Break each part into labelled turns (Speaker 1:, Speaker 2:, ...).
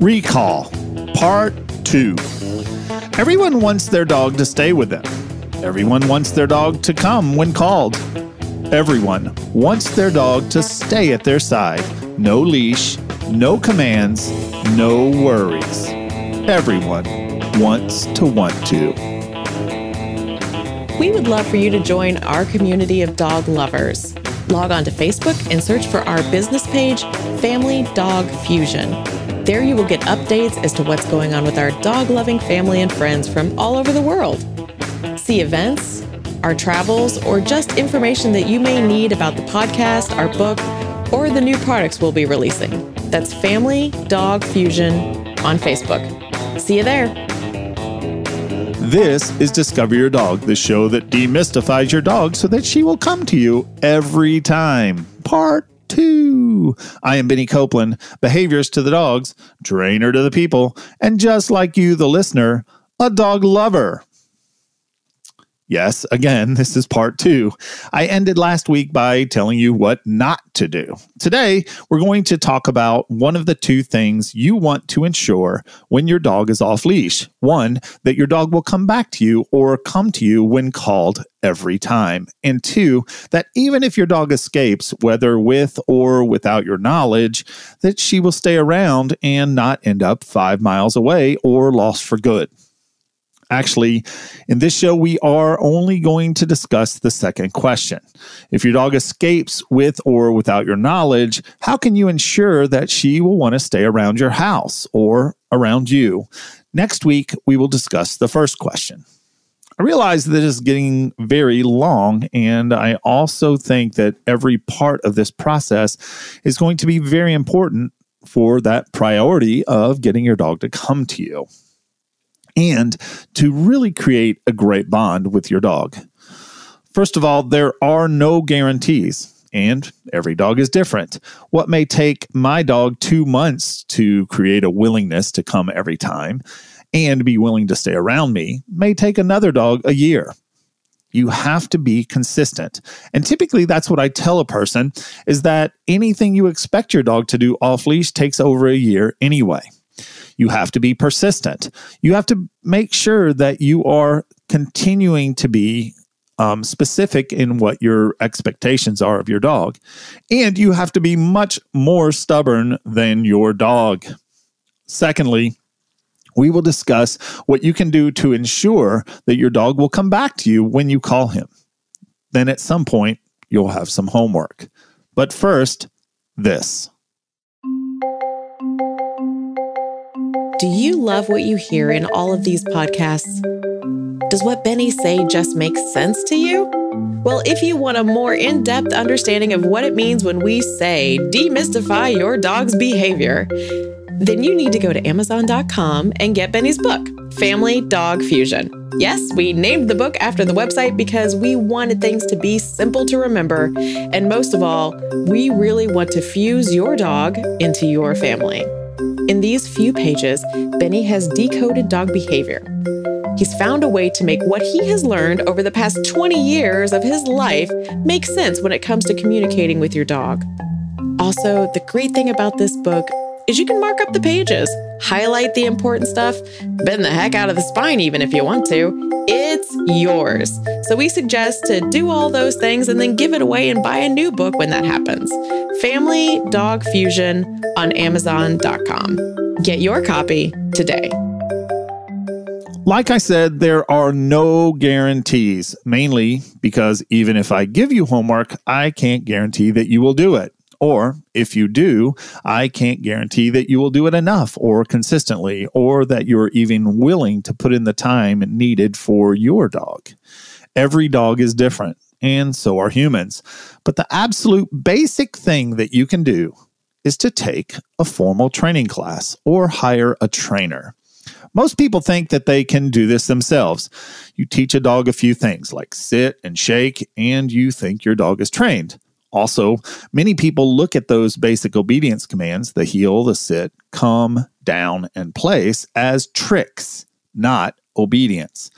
Speaker 1: Recall, Part 2. Everyone wants their dog to stay with them. Everyone wants their dog to come when called. Everyone wants their dog to stay at their side. No leash, no commands, no worries. Everyone wants to want to.
Speaker 2: We would love for you to join our community of dog lovers. Log on to Facebook and search for our business page, Family Dog Fusion. There you will get updates as to what's going on with our dog loving family and friends from all over the world. See events, our travels, or just information that you may need about the podcast, our book, or the new products we'll be releasing. That's Family Dog Fusion on Facebook. See you there.
Speaker 1: This is Discover Your Dog, the show that demystifies your dog so that she will come to you every time. Part two. I am Benny Copeland, behaviorist to the dogs, trainer to the people, and just like you, the listener, a dog lover. Yes, again, this is part two. I ended last week by telling you what not to do. Today, we're going to talk about one of the two things you want to ensure when your dog is off leash. One, that your dog will come back to you or come to you when called every time. And two, that even if your dog escapes, whether with or without your knowledge, that she will stay around and not end up five miles away or lost for good. Actually, in this show, we are only going to discuss the second question. If your dog escapes with or without your knowledge, how can you ensure that she will want to stay around your house or around you? Next week, we will discuss the first question. I realize that is getting very long, and I also think that every part of this process is going to be very important for that priority of getting your dog to come to you and to really create a great bond with your dog. First of all, there are no guarantees. And every dog is different. What may take my dog two months to create a willingness to come every time and be willing to stay around me may take another dog a year. You have to be consistent. And typically that's what I tell a person is that anything you expect your dog to do off leash takes over a year anyway. You have to be persistent. You have to make sure that you are continuing to be um, specific in what your expectations are of your dog. And you have to be much more stubborn than your dog. Secondly, we will discuss what you can do to ensure that your dog will come back to you when you call him. Then at some point, you'll have some homework. But first, this.
Speaker 2: Do you love what you hear in all of these podcasts? Does what Benny say just make sense to you? Well, if you want a more in depth understanding of what it means when we say demystify your dog's behavior, then you need to go to Amazon.com and get Benny's book, Family Dog Fusion. Yes, we named the book after the website because we wanted things to be simple to remember. And most of all, we really want to fuse your dog into your family. In these few pages, Benny has decoded dog behavior. He's found a way to make what he has learned over the past 20 years of his life make sense when it comes to communicating with your dog. Also, the great thing about this book is you can mark up the pages, highlight the important stuff, bend the heck out of the spine even if you want to. It's yours. So we suggest to do all those things and then give it away and buy a new book when that happens. Family Dog Fusion on Amazon.com. Get your copy today.
Speaker 1: Like I said, there are no guarantees, mainly because even if I give you homework, I can't guarantee that you will do it. Or if you do, I can't guarantee that you will do it enough or consistently, or that you're even willing to put in the time needed for your dog. Every dog is different, and so are humans. But the absolute basic thing that you can do is to take a formal training class or hire a trainer. Most people think that they can do this themselves. You teach a dog a few things like sit and shake, and you think your dog is trained. Also, many people look at those basic obedience commands the heel, the sit, come, down, and place as tricks, not obedience.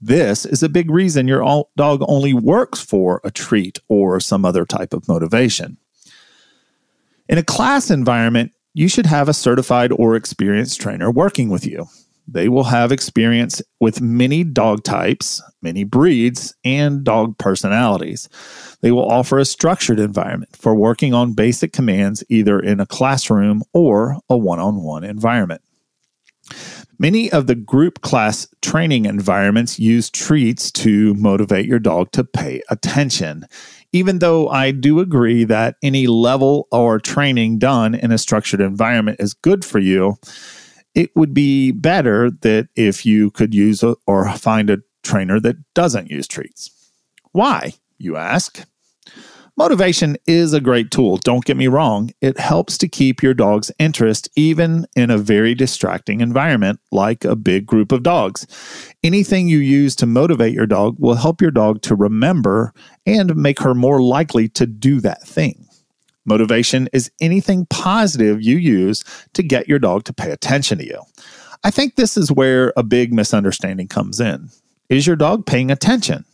Speaker 1: This is a big reason your dog only works for a treat or some other type of motivation. In a class environment, you should have a certified or experienced trainer working with you. They will have experience with many dog types, many breeds, and dog personalities. They will offer a structured environment for working on basic commands either in a classroom or a one on one environment. Many of the group class training environments use treats to motivate your dog to pay attention. Even though I do agree that any level or training done in a structured environment is good for you, it would be better that if you could use a, or find a trainer that doesn't use treats. Why, you ask? Motivation is a great tool, don't get me wrong. It helps to keep your dog's interest even in a very distracting environment like a big group of dogs. Anything you use to motivate your dog will help your dog to remember and make her more likely to do that thing. Motivation is anything positive you use to get your dog to pay attention to you. I think this is where a big misunderstanding comes in. Is your dog paying attention?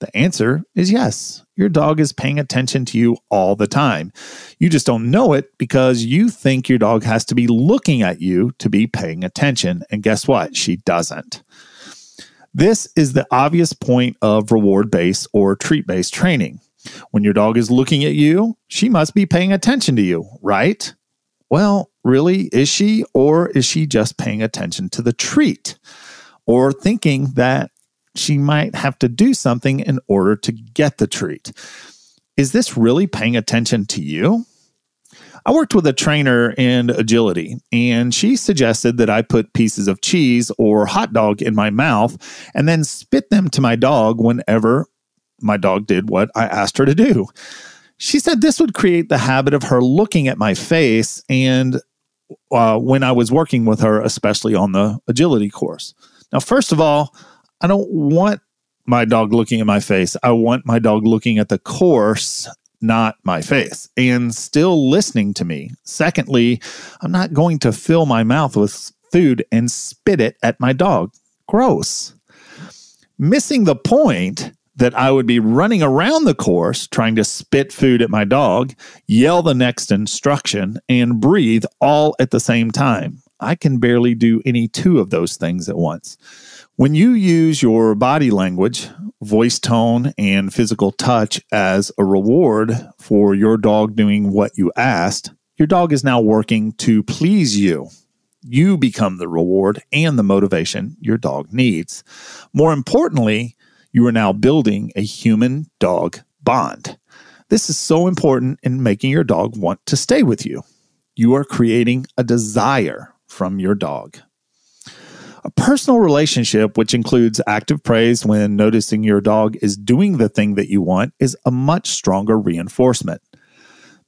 Speaker 1: The answer is yes. Your dog is paying attention to you all the time. You just don't know it because you think your dog has to be looking at you to be paying attention. And guess what? She doesn't. This is the obvious point of reward based or treat based training. When your dog is looking at you, she must be paying attention to you, right? Well, really, is she? Or is she just paying attention to the treat? Or thinking that she might have to do something in order to get the treat? Is this really paying attention to you? I worked with a trainer in agility, and she suggested that I put pieces of cheese or hot dog in my mouth and then spit them to my dog whenever my dog did what I asked her to do. She said this would create the habit of her looking at my face and uh, when I was working with her, especially on the agility course. Now, first of all, I don't want my dog looking at my face. I want my dog looking at the course, not my face, and still listening to me. Secondly, I'm not going to fill my mouth with food and spit it at my dog. Gross. Missing the point that I would be running around the course trying to spit food at my dog, yell the next instruction, and breathe all at the same time. I can barely do any two of those things at once. When you use your body language, voice tone, and physical touch as a reward for your dog doing what you asked, your dog is now working to please you. You become the reward and the motivation your dog needs. More importantly, you are now building a human dog bond. This is so important in making your dog want to stay with you. You are creating a desire from your dog. A personal relationship, which includes active praise when noticing your dog is doing the thing that you want, is a much stronger reinforcement.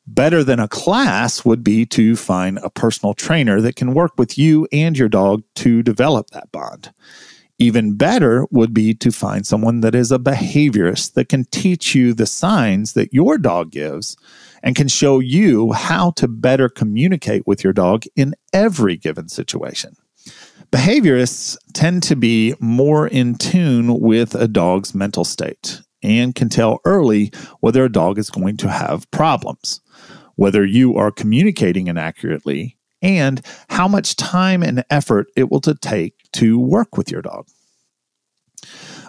Speaker 1: Better than a class would be to find a personal trainer that can work with you and your dog to develop that bond. Even better would be to find someone that is a behaviorist that can teach you the signs that your dog gives and can show you how to better communicate with your dog in every given situation. Behaviorists tend to be more in tune with a dog's mental state and can tell early whether a dog is going to have problems, whether you are communicating inaccurately, and how much time and effort it will to take to work with your dog.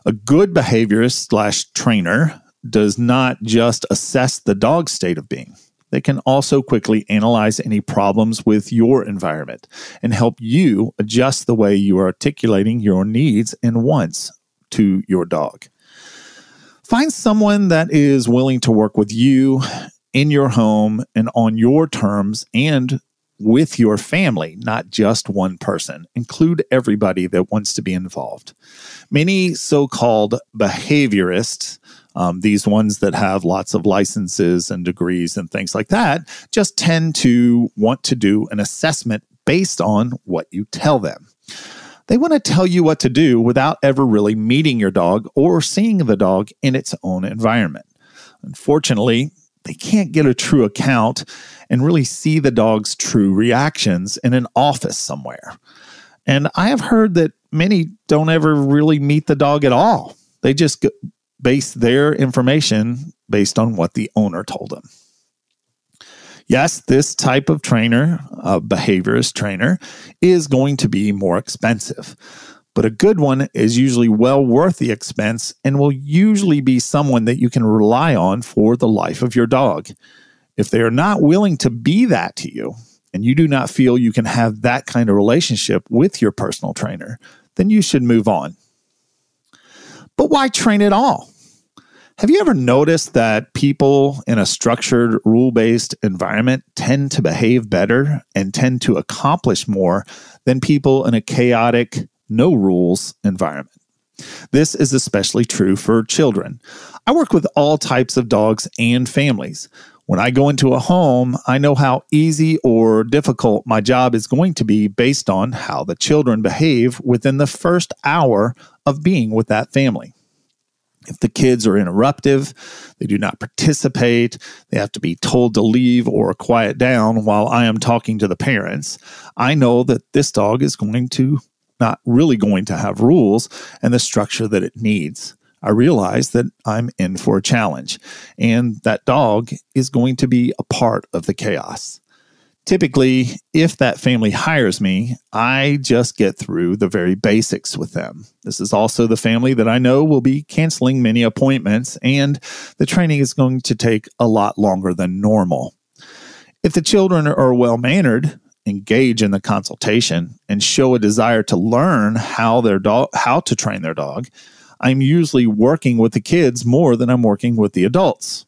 Speaker 1: A good behaviorist slash trainer does not just assess the dog's state of being. They can also quickly analyze any problems with your environment and help you adjust the way you are articulating your needs and wants to your dog. Find someone that is willing to work with you in your home and on your terms and with your family, not just one person. Include everybody that wants to be involved. Many so called behaviorists Um, these ones that have lots of licenses and degrees and things like that just tend to want to do an assessment based on what you tell them. They want to tell you what to do without ever really meeting your dog or seeing the dog in its own environment. Unfortunately, they can't get a true account and really see the dog's true reactions in an office somewhere. And I have heard that many don't ever really meet the dog at all. They just base their information based on what the owner told them. Yes, this type of trainer, a behaviorist trainer, is going to be more expensive. But a good one is usually well worth the expense and will usually be someone that you can rely on for the life of your dog. If they are not willing to be that to you, and you do not feel you can have that kind of relationship with your personal trainer, then you should move on. But why train at all? Have you ever noticed that people in a structured, rule based environment tend to behave better and tend to accomplish more than people in a chaotic, no rules environment? This is especially true for children. I work with all types of dogs and families. When I go into a home, I know how easy or difficult my job is going to be based on how the children behave within the first hour of being with that family. If the kids are interruptive, they do not participate, they have to be told to leave or quiet down while I am talking to the parents, I know that this dog is going to not really going to have rules and the structure that it needs. I realize that I'm in for a challenge and that dog is going to be a part of the chaos. Typically, if that family hires me, I just get through the very basics with them. This is also the family that I know will be canceling many appointments, and the training is going to take a lot longer than normal. If the children are well mannered, engage in the consultation, and show a desire to learn how their dog how to train their dog, I'm usually working with the kids more than I'm working with the adults.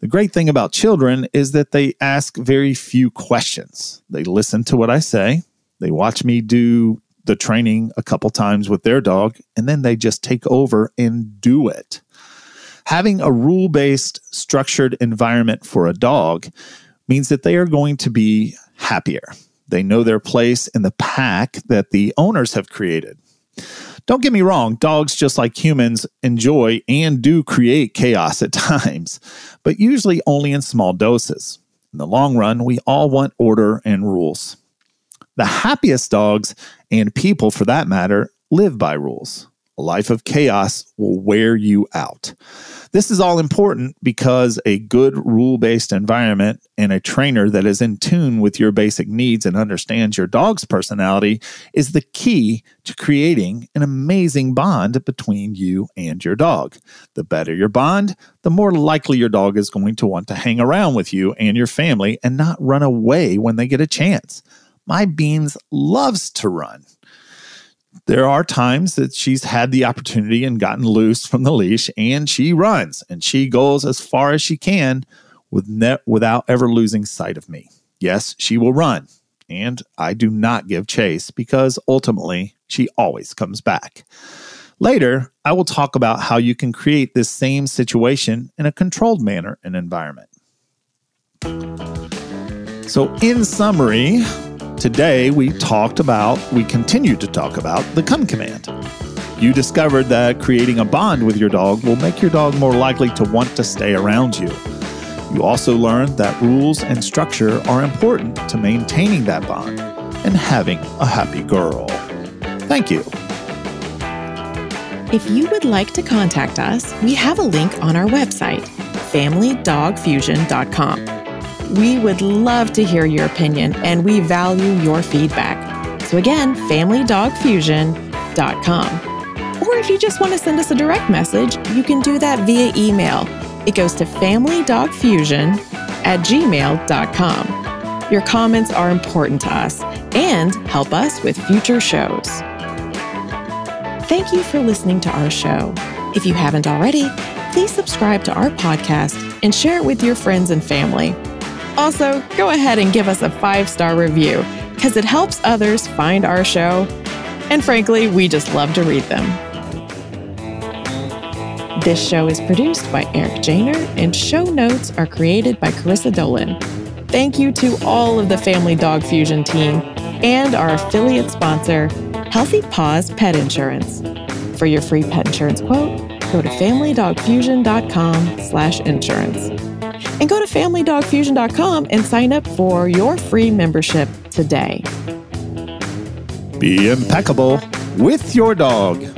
Speaker 1: The great thing about children is that they ask very few questions. They listen to what I say, they watch me do the training a couple times with their dog, and then they just take over and do it. Having a rule based, structured environment for a dog means that they are going to be happier. They know their place in the pack that the owners have created. Don't get me wrong, dogs, just like humans, enjoy and do create chaos at times, but usually only in small doses. In the long run, we all want order and rules. The happiest dogs, and people for that matter, live by rules. A life of chaos will wear you out. This is all important because a good rule based environment and a trainer that is in tune with your basic needs and understands your dog's personality is the key to creating an amazing bond between you and your dog. The better your bond, the more likely your dog is going to want to hang around with you and your family and not run away when they get a chance. My Beans loves to run there are times that she's had the opportunity and gotten loose from the leash and she runs and she goes as far as she can with ne- without ever losing sight of me. Yes, she will run and I do not give chase because ultimately she always comes back. Later, I will talk about how you can create this same situation in a controlled manner and environment. So, in summary, Today, we talked about, we continue to talk about the come command. You discovered that creating a bond with your dog will make your dog more likely to want to stay around you. You also learned that rules and structure are important to maintaining that bond and having a happy girl. Thank you.
Speaker 2: If you would like to contact us, we have a link on our website, familydogfusion.com. We would love to hear your opinion and we value your feedback. So, again, familydogfusion.com. Or if you just want to send us a direct message, you can do that via email. It goes to familydogfusion at gmail.com. Your comments are important to us and help us with future shows. Thank you for listening to our show. If you haven't already, please subscribe to our podcast and share it with your friends and family. Also, go ahead and give us a five star review because it helps others find our show. And frankly, we just love to read them. This show is produced by Eric Janer, and show notes are created by Carissa Dolan. Thank you to all of the Family Dog Fusion team and our affiliate sponsor, Healthy Paws Pet Insurance. For your free pet insurance quote, go to familydogfusion.com slash insurance. And go to familydogfusion.com and sign up for your free membership today.
Speaker 1: Be impeccable with your dog.